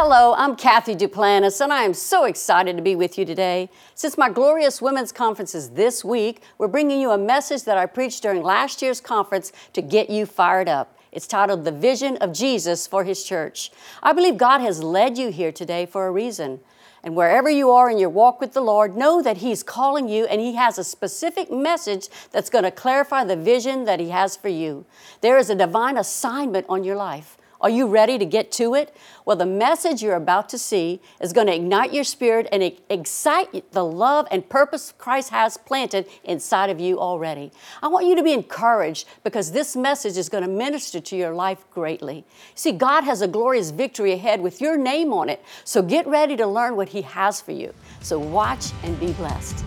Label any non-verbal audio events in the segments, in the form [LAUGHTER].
Hello, I'm Cathy Duplantis, and I am so excited to be with you today. Since my glorious women's conference is this week, we're bringing you a message that I preached during last year's conference to get you fired up. It's titled The Vision of Jesus for His Church. I believe God has led you here today for a reason. And wherever you are in your walk with the Lord, know that He's calling you and He has a specific message that's going to clarify the vision that He has for you. There is a divine assignment on your life. Are you ready to get to it? Well, the message you're about to see is going to ignite your spirit and excite the love and purpose Christ has planted inside of you already. I want you to be encouraged because this message is going to minister to your life greatly. See, God has a glorious victory ahead with your name on it, so get ready to learn what He has for you. So watch and be blessed.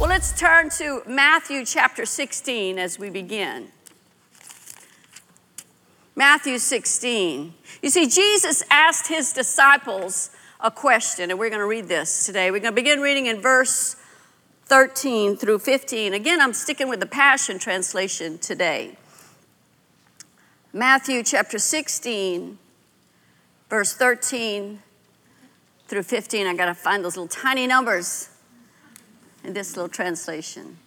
Well, let's turn to Matthew chapter 16 as we begin. Matthew 16. You see, Jesus asked his disciples a question, and we're going to read this today. We're going to begin reading in verse 13 through 15. Again, I'm sticking with the Passion Translation today. Matthew chapter 16, verse 13 through 15. I got to find those little tiny numbers in this little translation.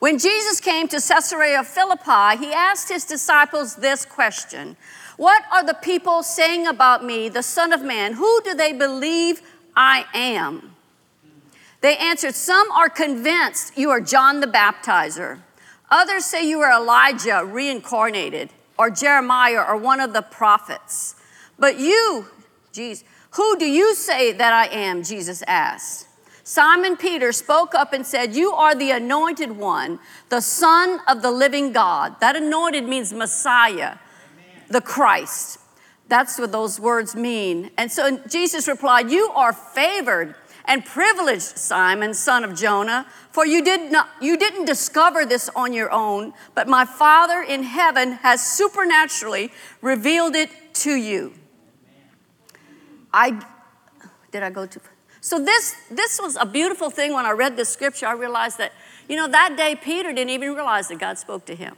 When Jesus came to Caesarea Philippi, he asked his disciples this question What are the people saying about me, the Son of Man? Who do they believe I am? They answered, Some are convinced you are John the Baptizer. Others say you are Elijah reincarnated, or Jeremiah, or one of the prophets. But you, Jesus, who do you say that I am? Jesus asked. Simon Peter spoke up and said, You are the anointed one, the Son of the living God. That anointed means Messiah, Amen. the Christ. That's what those words mean. And so Jesus replied, You are favored and privileged, Simon, son of Jonah, for you, did not, you didn't discover this on your own, but my Father in heaven has supernaturally revealed it to you. I did I go too so this, this was a beautiful thing when I read this scripture. I realized that, you know, that day Peter didn't even realize that God spoke to him.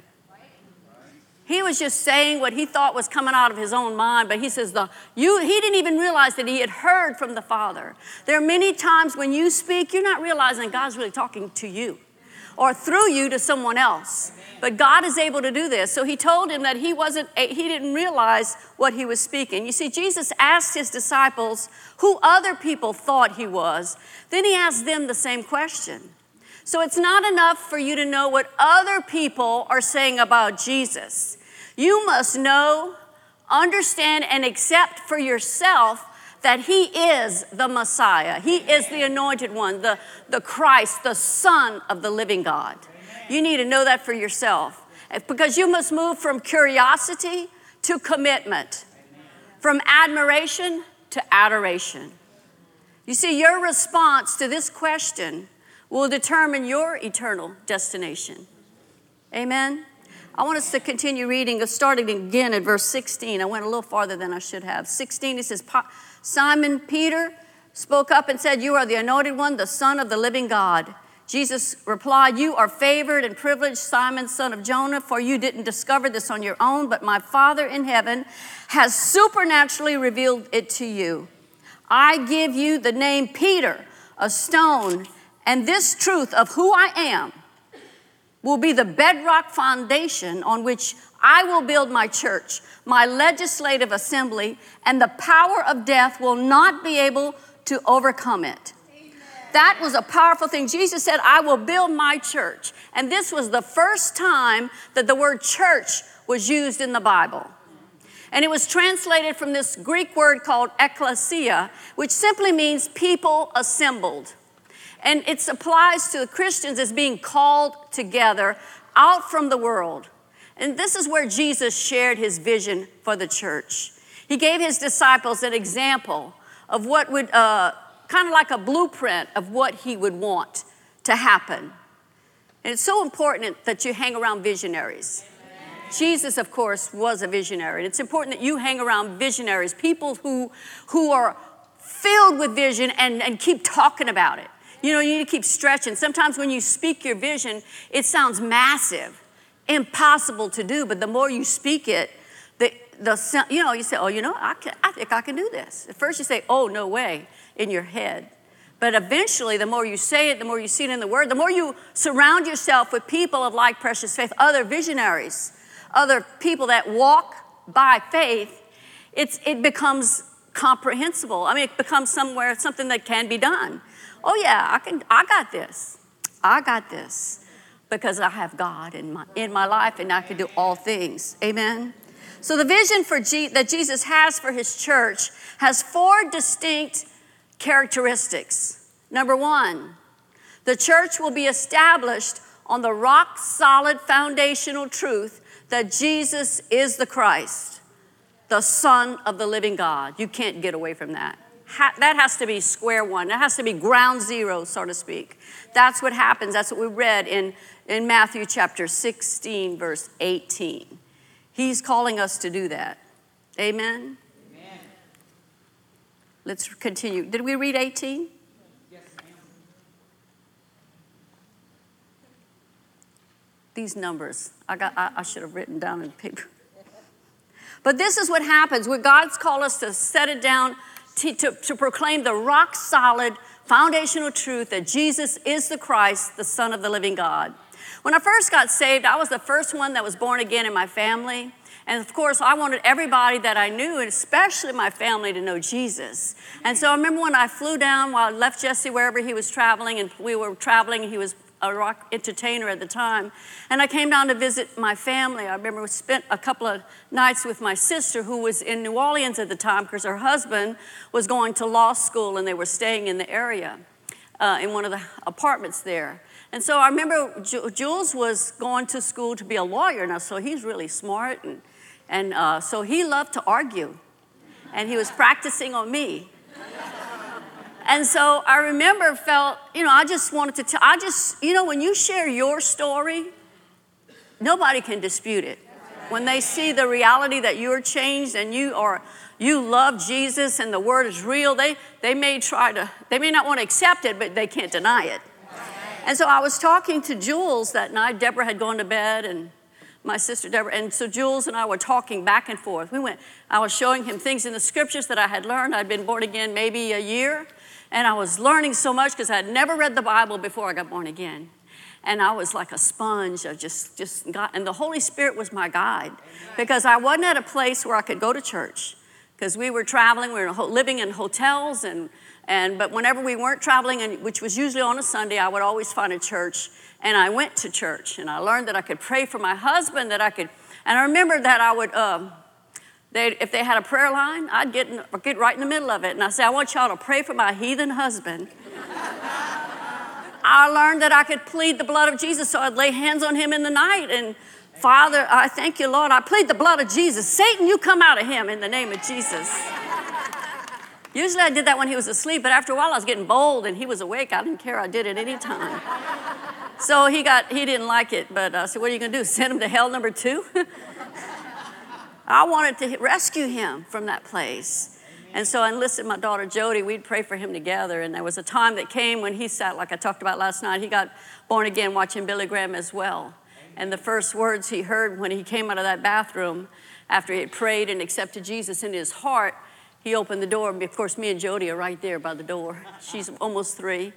He was just saying what he thought was coming out of his own mind, but he says the you he didn't even realize that he had heard from the Father. There are many times when you speak, you're not realizing God's really talking to you or through you to someone else. But God is able to do this. So he told him that he wasn't eh, he didn't realize what he was speaking. You see Jesus asked his disciples who other people thought he was. Then he asked them the same question. So it's not enough for you to know what other people are saying about Jesus. You must know, understand and accept for yourself that He is the Messiah. He is the anointed one, the, the Christ, the Son of the living God. You need to know that for yourself because you must move from curiosity to commitment, from admiration to adoration. You see, your response to this question will determine your eternal destination. Amen. I want us to continue reading, starting again at verse 16. I went a little farther than I should have. 16, it says, Simon Peter spoke up and said, You are the anointed one, the Son of the living God. Jesus replied, You are favored and privileged, Simon, son of Jonah, for you didn't discover this on your own, but my Father in heaven has supernaturally revealed it to you. I give you the name Peter, a stone, and this truth of who I am will be the bedrock foundation on which I will build my church, my legislative assembly, and the power of death will not be able to overcome it. That was a powerful thing. Jesus said, I will build my church. And this was the first time that the word church was used in the Bible. And it was translated from this Greek word called ecclesia, which simply means people assembled. And it applies to the Christians as being called together out from the world. And this is where Jesus shared his vision for the church. He gave his disciples an example of what would, uh, kind of like a blueprint of what he would want to happen. And it's so important that you hang around visionaries. Jesus, of course, was a visionary. And it's important that you hang around visionaries, people who, who are filled with vision and, and keep talking about it. You know, you need to keep stretching. Sometimes when you speak your vision, it sounds massive impossible to do, but the more you speak it, the, the, you know, you say, oh, you know, I, can, I think I can do this. At first you say, oh, no way, in your head. But eventually, the more you say it, the more you see it in the Word, the more you surround yourself with people of like precious faith, other visionaries, other people that walk by faith, it's, it becomes comprehensible. I mean, it becomes somewhere, something that can be done. Oh, yeah, I, can, I got this. I got this because I have God in my, in my life and I can do all things. Amen? So, the vision for G, that Jesus has for his church has four distinct characteristics. Number one, the church will be established on the rock solid foundational truth that Jesus is the Christ, the Son of the living God. You can't get away from that. Ha- that has to be square one. That has to be ground zero, so to speak. That's what happens. That's what we read in, in Matthew chapter 16, verse 18. He's calling us to do that. Amen? Amen. Let's continue. Did we read 18? Yes, These numbers, I, got, I, I should have written down in paper. [LAUGHS] But this is what happens when God's called us to set it down, to, to, to proclaim the rock solid foundational truth that Jesus is the Christ, the Son of the living God. When I first got saved, I was the first one that was born again in my family. And of course, I wanted everybody that I knew, and especially my family, to know Jesus. And so I remember when I flew down while I left Jesse wherever he was traveling, and we were traveling, he was a rock entertainer at the time. And I came down to visit my family. I remember we spent a couple of nights with my sister, who was in New Orleans at the time because her husband was going to law school and they were staying in the area uh, in one of the apartments there. And so I remember Jules was going to school to be a lawyer now, so he's really smart. And, and uh, so he loved to argue, and he was practicing on me. And so I remember felt, you know, I just wanted to tell, I just, you know, when you share your story, nobody can dispute it. When they see the reality that you're changed and you are, you love Jesus and the word is real, they, they may try to, they may not want to accept it, but they can't deny it. And so I was talking to Jules that night. Deborah had gone to bed and my sister Deborah. And so Jules and I were talking back and forth. We went, I was showing him things in the scriptures that I had learned. I'd been born again maybe a year. And I was learning so much because I had never read the Bible before I got born again. And I was like a sponge. I just, just got, and the Holy Spirit was my guide because I wasn't at a place where I could go to church because we were traveling, we were living in hotels, and, and but whenever we weren't traveling, and, which was usually on a Sunday, I would always find a church, and I went to church, and I learned that I could pray for my husband, that I could, and I remember that I would, um, they, if they had a prayer line, I'd get, in, get right in the middle of it. And I say, I want y'all to pray for my heathen husband. I learned that I could plead the blood of Jesus, so I'd lay hands on him in the night. And Father, I thank you, Lord. I plead the blood of Jesus. Satan, you come out of him in the name of Jesus. Usually I did that when he was asleep, but after a while I was getting bold and he was awake. I didn't care. I did it anytime. so he got he didn't like it, but uh, I said, What are you gonna do? [LAUGHS] Send him to hell number two? [LAUGHS] I wanted to rescue him from that place. And so I enlisted my daughter Jody. We'd pray for him together. And there was a time that came when he sat, like I talked about last night, he got born again watching Billy Graham as well. And the first words he heard when he came out of that bathroom after he had prayed and accepted Jesus in his heart, he opened the door. Of course, me and Jody are right there by the door. She's almost three.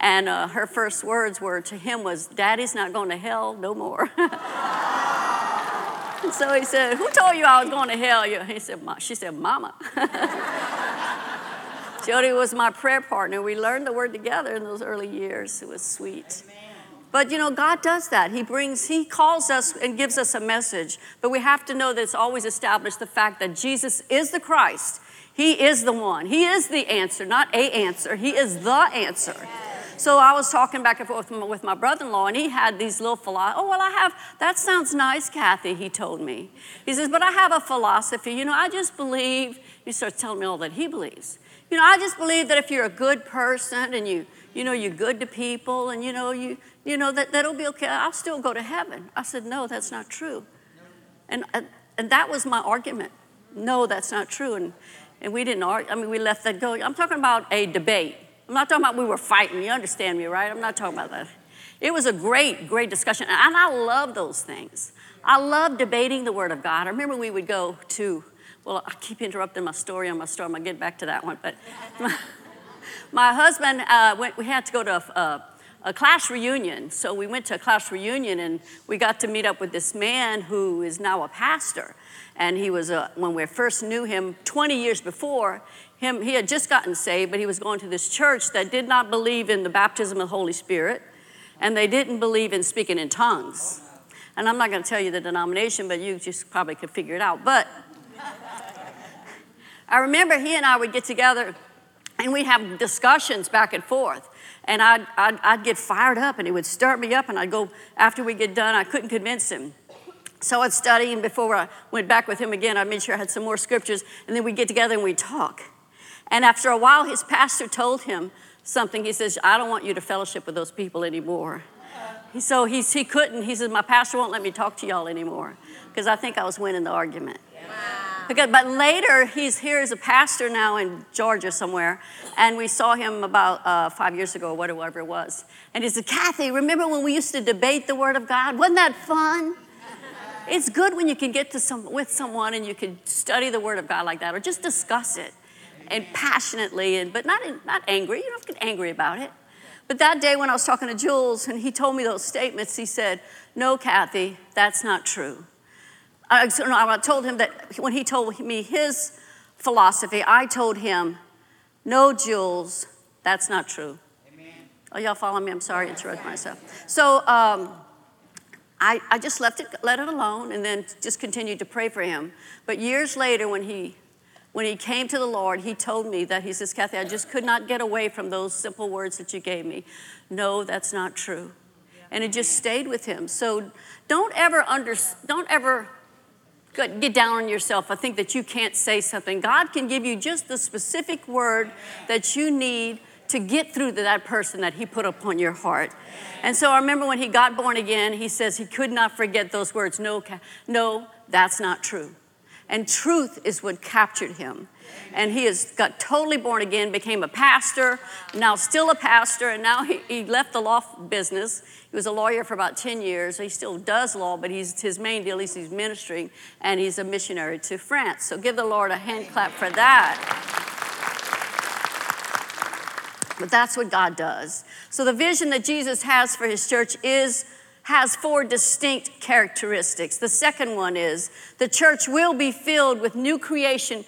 And uh, her first words were to him was, Daddy's not going to hell no more. [LAUGHS] And [LAUGHS] so he said, Who told you I was going to hell? He said, She said, Mama. [LAUGHS] Jody was my prayer partner. We learned the word together in those early years. It was sweet. But you know, God does that. He brings, He calls us and gives us a message. But we have to know that it's always established the fact that Jesus is the Christ. He is the one. He is the answer, not a answer. He is the answer. So I was talking back and forth with my brother in law, and he had these little philosophies. Oh, well, I have, that sounds nice, Cathy, he told me. He says, but I have a philosophy. You know, I just believe, he starts telling me all that he believes. You know, I just believe that if you're a good person and you, you know, you're good to people and, you know, you, you know, that, that'll be okay. I'll still go to heaven. I said, no, that's not true. And, and, that was my argument. No, that's not true. And, and we didn't argue. I mean, we left that go. I'm talking about a debate. I'm not talking about we were fighting. You understand me, right? I'm not talking about that. It was a great, great discussion. And I love those things. I love debating the Word of God. I remember we would go to, well, I keep interrupting my story on my story. I'm going to get back to that one. But [LAUGHS] my, husband, uh, went, we had to go to a, a, a class reunion. So we went to a class reunion and we got to meet up with this man who is now a pastor. And he was, a, when we first knew him 20 years before, him, he had just gotten saved, but he was going to this church that did not believe in the baptism of the Holy Spirit, and they didn't believe in speaking in tongues. And I'm not going to tell you the denomination, but you just probably could figure it out. But I remember he and I would get together and we'd have discussions back and forth. And I'd, I'd, I'd get fired up and he would start me up, and I'd go, after we get done, I couldn't convince him. So I'd study, and before I went back with him again, I made sure I had some more scriptures, and then we'd get together and we'd talk. And after a while, his pastor told him something. He says, I don't want you to fellowship with those people anymore. So he's, he couldn't. He says, My pastor won't let me talk to y'all anymore because I think I was winning the argument. Because, but later, he's here as a pastor now in Georgia somewhere, and we saw him about uh, five years ago, or whatever it was. And he said, Cathy, remember when we used to debate the Word of God? Wasn't that fun? it's good when you can get to some, with someone and you can study the Word of God like that, or just discuss it and passionately, and but not not angry. You don't have to get angry about it. But that day when I was talking to Jules and he told me those statements, he said, "No, Cathy, that's not true." I, so, no, I told him that when he told me his philosophy, I told him, "No, Jules, that's not true." Amen. Oh, y'all follow me? I'm sorry to interrupt myself. So. Um, I, I just left it, let it alone, and then just continued to pray for him. But years later, when he when he came to the Lord, he told me that he says, Cathy, I just could not get away from those simple words that you gave me. No, that's not true. And it just stayed with him. So don't ever under, don't ever get down on yourself. I think that you can't say something. God can give you just the specific word that you need to get through to that person that he put upon your heart. And so I remember when he got born again, he says he could not forget those words. No, no, that's not true. And truth is what captured him. And he has got totally born again, became a pastor, now still a pastor, and now he, he left the law business. He was a lawyer for about 10 years. He still does law, but he's, his main deal is he's ministering, and he's a missionary to France. So give the Lord a hand clap for that. But that's what God does. So the vision that Jesus has for his church is has four distinct characteristics. The second one is the church will be filled with new creation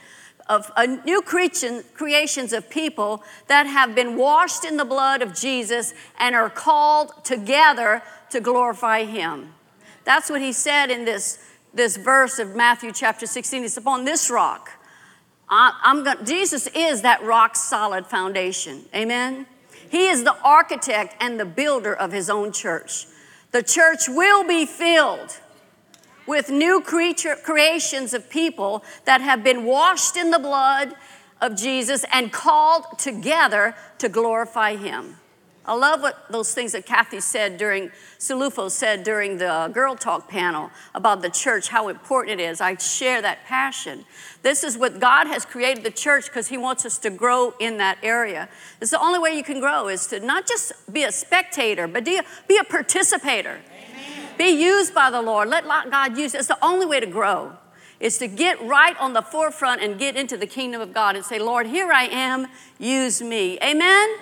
of uh, new creation, creations of people that have been washed in the blood of Jesus and are called together to glorify him. That's what he said in this, this verse of Matthew chapter 16. It's upon this rock. I, going Jesus is that rock solid foundation. Amen. He is the architect and the builder of his own church. The church will be filled with new creature, creations of people that have been washed in the blood of Jesus and called together to glorify him. I love what those things that Kathy said during, Salufo said during the Girl Talk panel about the church, how important it is. I share that passion. This is what God has created the church because He wants us to grow in that area. It's the only way you can grow is to not just be a spectator, but be a, participator. Amen. Be used by the Lord. Let God use. It's the only way to grow. Is to get right on the forefront and get into the kingdom of God and say, Lord, here I am, use me. Amen?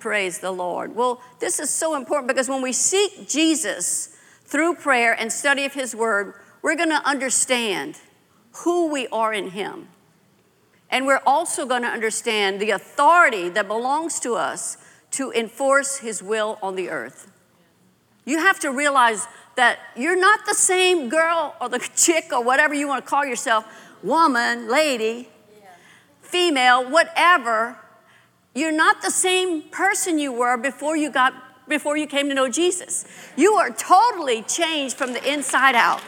Praise the Lord. Well, this is so important because when we seek Jesus through prayer and study of His Word, we're going to understand who we are in Him. And we're also going to understand the authority that belongs to us to enforce His will on the earth. You have to realize that you're not the same girl or the [LAUGHS] chick or whatever you want to call yourself woman, lady, female, whatever you're not the same person you were before you got before you came to know Jesus. You are totally changed from the inside out.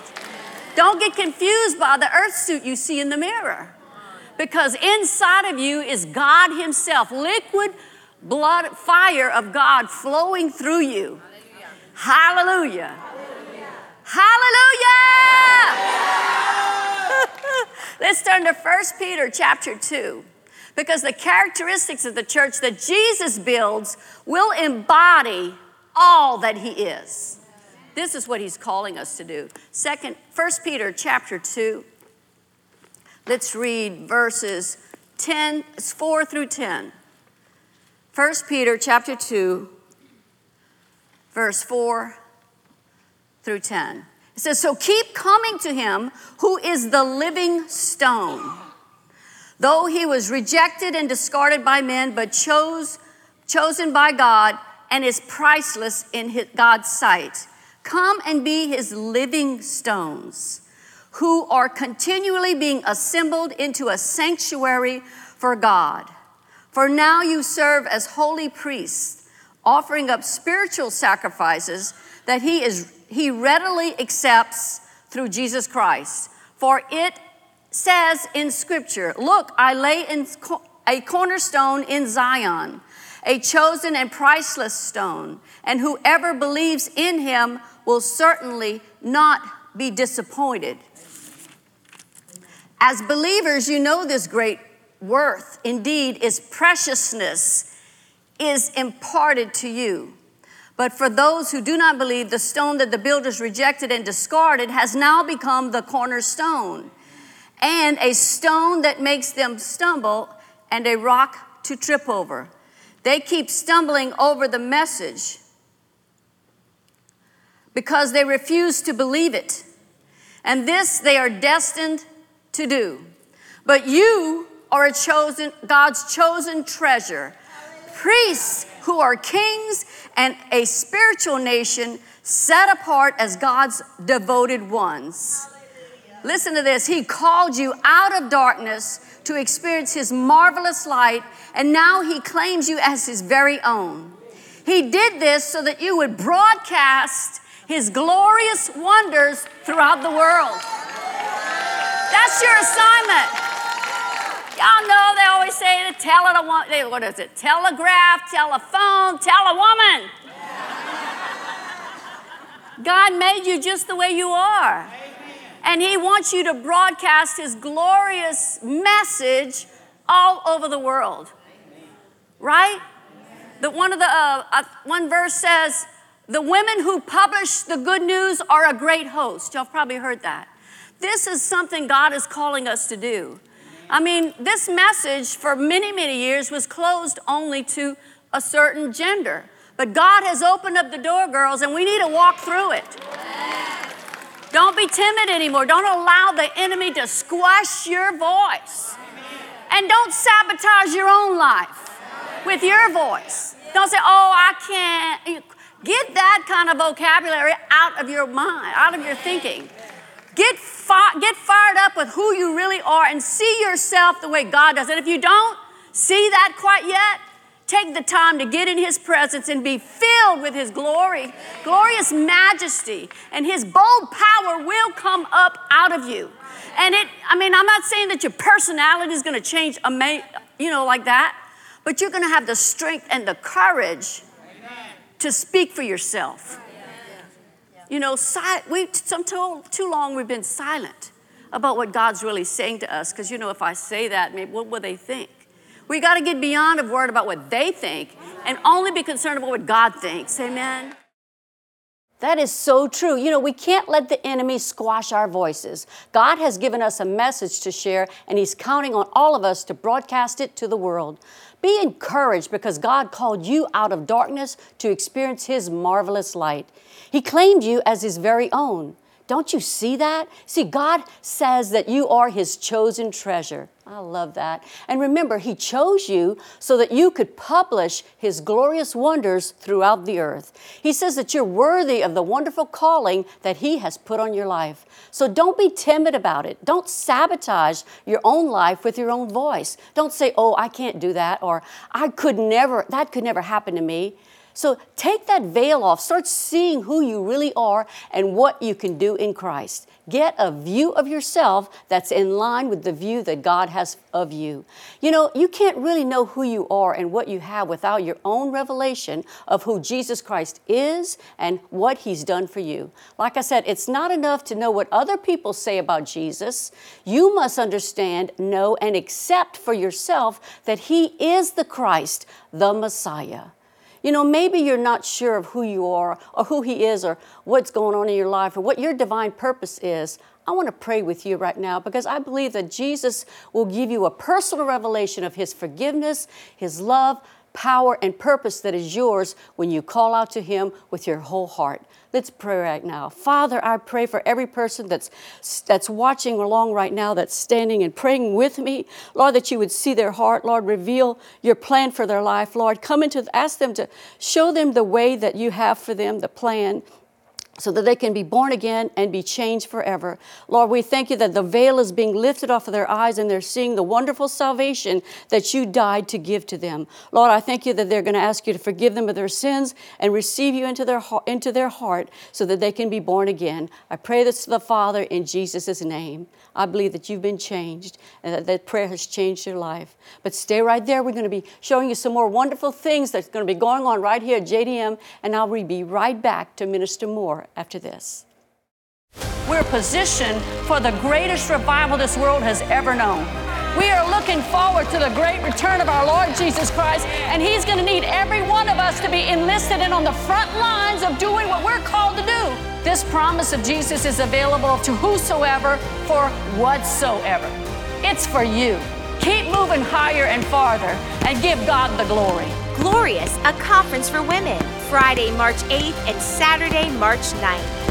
Don't get confused by the earth suit you see in the mirror. Because inside of you is God Himself, liquid blood, fire of God flowing through you. Hallelujah. Hallelujah. Hallelujah. [LAUGHS] Let's turn to 1 Peter chapter 2 because the characteristics of the church that Jesus builds will embody all that he is. This is what he's calling us to do. Second, 1 Peter chapter 2. Let's read verses 10, 4 through 10. 1 Peter chapter 2, verse 4 through 10. It says, So keep coming to him who is the living stone. Though he was rejected and discarded by men, but chose, chosen by God and is priceless in his, God's sight. Come and be his living stones, who are continually being assembled into a sanctuary for God. For now you serve as holy priests, offering up spiritual sacrifices that he, is, he readily accepts through Jesus Christ. For it says in Scripture, Look, I lay in a cornerstone in Zion a chosen and priceless stone, and whoever believes in him will certainly not be disappointed. As believers, you know this great worth, indeed, its preciousness is imparted to you. But for those who do not believe, the stone that the builders rejected and discarded has now become the cornerstone, and a stone that makes them stumble, and a rock to trip over. They keep stumbling over the message because they refuse to believe it. And this they are destined to do. But you are a chosen, God's chosen treasure, priests who are kings and a spiritual nation set apart as God's devoted ones. Listen to this. He called you out of darkness to experience His marvelous light, and now He claims you as His very own. He did this so that you would broadcast His glorious wonders throughout the world. That's your assignment. Y'all know they always say to tell it a woman, what is it? Telegraph, telephone, tell a woman. God made you just the way you are. And He wants you to broadcast His glorious message all over the world. Right? That one of the uh, uh, one verse says, "The women who publish the good news are a great host." Y'all probably heard that. This is something God is calling us to do. I mean, this message for many, many years was closed only to a certain gender. But God has opened up the door, girls, and we need to walk through it. Don't be timid anymore. Don't allow the enemy to squash your voice. And don't sabotage your own life with your voice. Don't say, oh, I can't. Get that kind of vocabulary out of your mind, out of your thinking. Get, fi- get fired up with who you really are and see yourself the way God does. And if you don't see that quite yet, Take the time to get in His presence and be filled with His glory, glorious majesty, and His bold power will come up out of you. And it, I mean, I'm not saying that your personality is going to change, you know, like that, but you're going to have the strength and the courage to speak for yourself. You know, we some too, too long we've been silent about what God's really saying to us because you know if I say that, maybe what will they think? We got to get beyond of worried about what they think and only be concerned about what God thinks. Amen. That is so true. You know, we can't let the enemy squash our voices. God has given us a message to share, and He's counting on all of us to broadcast it to the world. Be encouraged because God called you out of darkness to experience His marvelous light. He claimed you as His very own. Don't you see that? See, God says that you are His chosen treasure. I love that. And remember, He chose you so that you could publish His glorious wonders throughout the earth. He says that you're worthy of the wonderful calling that He has put on your life. So don't be timid about it. Don't sabotage your own life with your own voice. Don't say, oh, I can't do that, or I could never, that could never happen to me. So take that veil off. Start seeing who you really are and what you can do in Christ. Get a view of yourself that's in line with the view that God has of you. You know, you can't really know who you are and what you have without your own revelation of who Jesus Christ is and what He's done for you. Like I said, it's not enough to know what other people say about Jesus. You must understand, know, and accept for yourself that He is the Christ, the Messiah. You know, maybe you're not sure of who you are or who He is or what's going on in your life or what your divine purpose is. I want to pray with you right now because I believe that Jesus will give you a personal revelation of His forgiveness, His love, power, and purpose that is yours when you call out to Him with your whole heart. Let's pray right now. Father, I pray for every person that's, that's watching along right now, that's standing and praying with me. Lord, that you would see their heart. Lord, reveal your plan for their life. Lord, come into, ask them to show them the way that you have for them, the plan so that they can be born again and be changed forever. Lord, we thank you that the veil is being lifted off of their eyes and they're seeing the wonderful salvation that you died to give to them. Lord, I thank you that they're going to ask you to forgive them of their sins and receive you into their, into their heart so that they can be born again. I pray this to the Father in Jesus' name. I believe that you've been changed and that that prayer has changed your life. But stay right there. We're going to be showing you some more wonderful things that's going to be going on right here at JDM, and I'll be right back to minister more after this. We're positioned for the greatest revival this world has ever known. We are looking forward to the great return of our Lord Jesus Christ, and He's going to need every one of us to be enlisted and on the front lines of doing what we're called to do. This promise of Jesus is available to whosoever for whatsoever. It's for you. Keep moving higher and farther and give God the glory. Glorious, a conference for women, Friday, March 8th and Saturday, March 9th.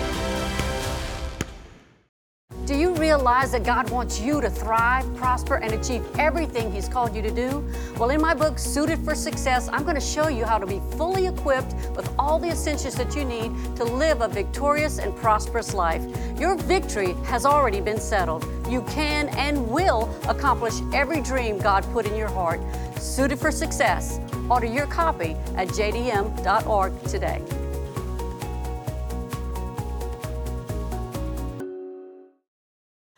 Do you realize that God wants you to thrive, prosper, and achieve everything He's called you to do? Well, in my book, Suited for Success, I'm going to show you how to be fully equipped with all the essentials that you need to live a victorious and prosperous life. Your victory has already been settled. You can and will accomplish every dream God put in your heart. Suited for Success. Order your copy at jdm.org today.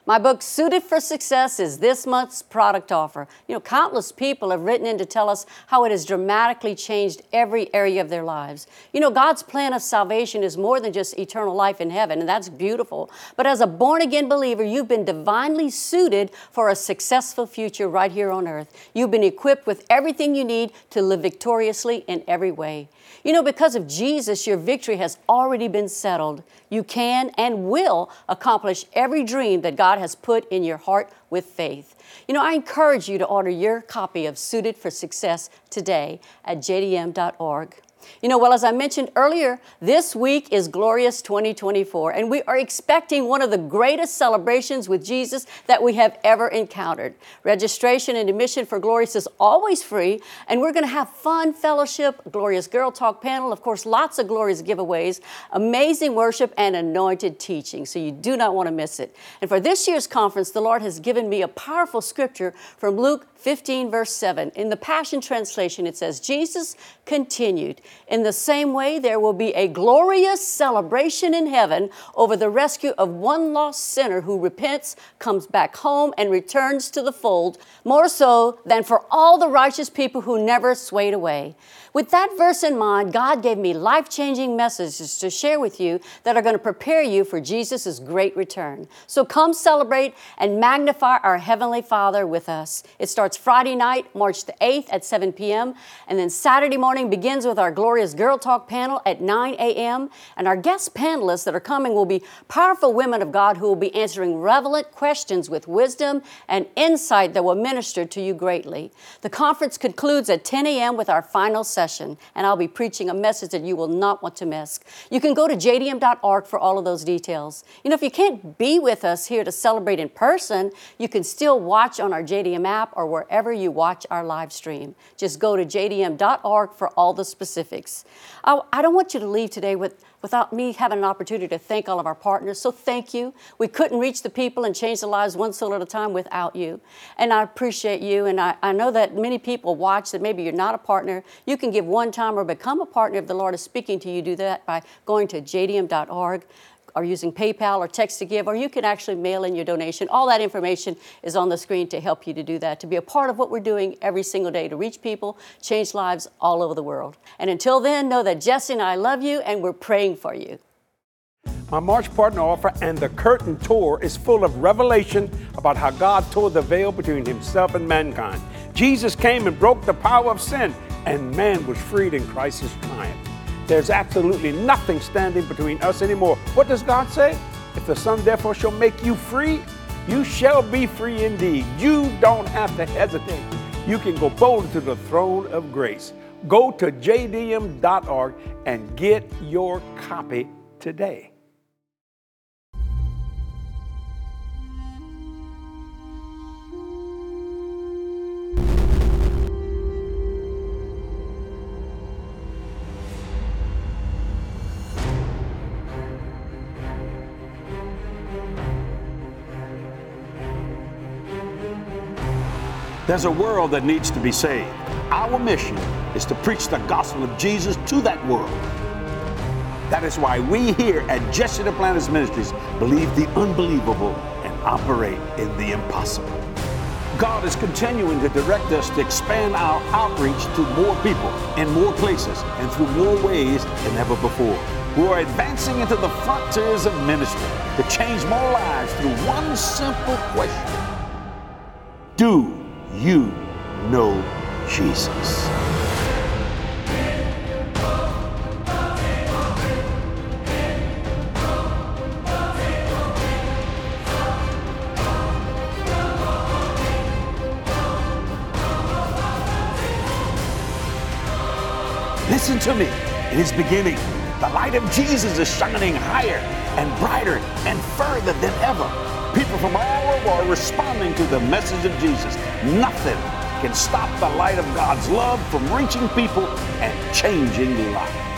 My book, Suited for Success, is this month's product offer. You know, countless people have written in to tell us how it has dramatically changed every area of their lives. You know, God's plan of salvation is more than just eternal life in heaven, and that's beautiful. But as a born again believer, you've been divinely suited for a successful future right here on earth. You've been equipped with everything you need to live victoriously in every way. You know, because of Jesus, your victory has already been settled. You can and will accomplish every dream that God has put in your heart with faith. You know, I encourage you to order your copy of Suited for Success today at jdm.org. You know, well, as I mentioned earlier, this week is Glorious 2024, and we are expecting one of the greatest celebrations with Jesus that we have ever encountered. Registration and admission for Glorious is always free, and we're going to have fun fellowship, Glorious Girl Talk panel, of course, lots of Glorious giveaways, amazing worship, and anointed teaching, so you do not want to miss it. And for this year's conference, the Lord has given me a powerful scripture from Luke 15, verse 7. In the Passion Translation, it says, Jesus continued, In the same way, there will be a glorious celebration in heaven over the rescue of one lost sinner who repents, comes back home, and returns to the fold, more so than for all the righteous people who never swayed away. With that verse in mind, God gave me life changing messages to share with you that are going to prepare you for Jesus' great return. So come celebrate and magnify our Heavenly Father with us. It starts Friday night, March the 8th at 7 p.m., and then Saturday morning begins with our Glorious Girl Talk panel at 9 a.m. And our guest panelists that are coming will be powerful women of God who will be answering relevant questions with wisdom and insight that will minister to you greatly. The conference concludes at 10 a.m. with our final session session, and I'll be preaching a message that you will not want to miss. You can go to jdm.org for all of those details. You know, if you can't be with us here to celebrate in person, you can still watch on our JDM app or wherever you watch our live stream. Just go to jdm.org for all the specifics. I, I don't want you to leave today with without me having an opportunity to thank all of our partners. So thank you. We couldn't reach the people and change the lives one soul at a time without you. And I appreciate you. And I, I know that many people watch that maybe you're not a partner. You can give one time or become a partner if the Lord is speaking to you. Do that by going to jdm.org or using PayPal or text to give, or you can actually mail in your donation. All that information is on the screen to help you to do that, to be a part of what we're doing every single day to reach people, change lives all over the world. And until then, know that Jesse and I love you and we're praying for you. My March partner offer and the curtain tour is full of revelation about how God tore the veil between himself and mankind. Jesus came and broke the power of sin and man was freed in Christ's triumph. There's absolutely nothing standing between us anymore. What does God say? If the Son therefore shall make you free, you shall be free indeed. You don't have to hesitate. You can go boldly to the throne of grace. Go to jdm.org and get your copy today. There's a world that needs to be saved. Our mission is to preach the gospel of Jesus to that world. That is why we here at Jesse Duplantis Ministries believe the unbelievable and operate in the impossible. God is continuing to direct us to expand our outreach to more people in more places and through more ways than ever before. We are advancing into the frontiers of ministry to change more lives through one simple question Do you know Jesus. Listen to me. It is beginning. The light of Jesus is shining higher and brighter and further than ever. People from all over are responding to the message of Jesus. Nothing can stop the light of God's love from reaching people and changing lives.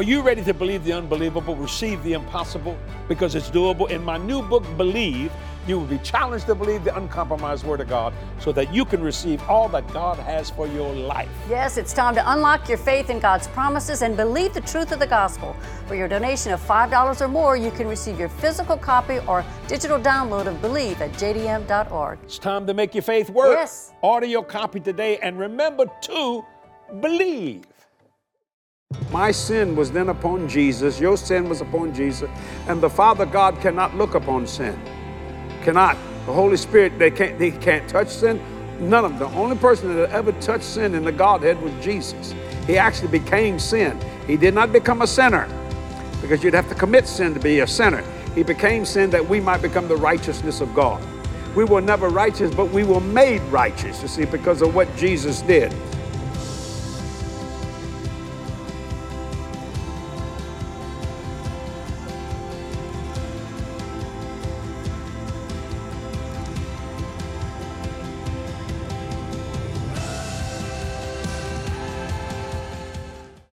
Are you ready to believe the unbelievable, receive the impossible because it's doable? In my new book, Believe, you will be challenged to believe the uncompromised Word of God so that you can receive all that God has for your life. Yes, it's time to unlock your faith in God's promises and believe the truth of the gospel. For your donation of $5 or more, you can receive your physical copy or digital download of Believe at jdm.org. It's time to make your faith work. Yes. Order your copy today and remember to believe. My sin was then upon Jesus, your sin was upon Jesus, and the Father God cannot look upon sin. Cannot. The Holy Spirit, they can't, they can't touch sin. None of them. The only person that ever touched sin in the Godhead was Jesus. He actually became sin. He did not become a sinner because you'd have to commit sin to be a sinner. He became sin that we might become the righteousness of God. We were never righteous, but we were made righteous, you see, because of what Jesus did.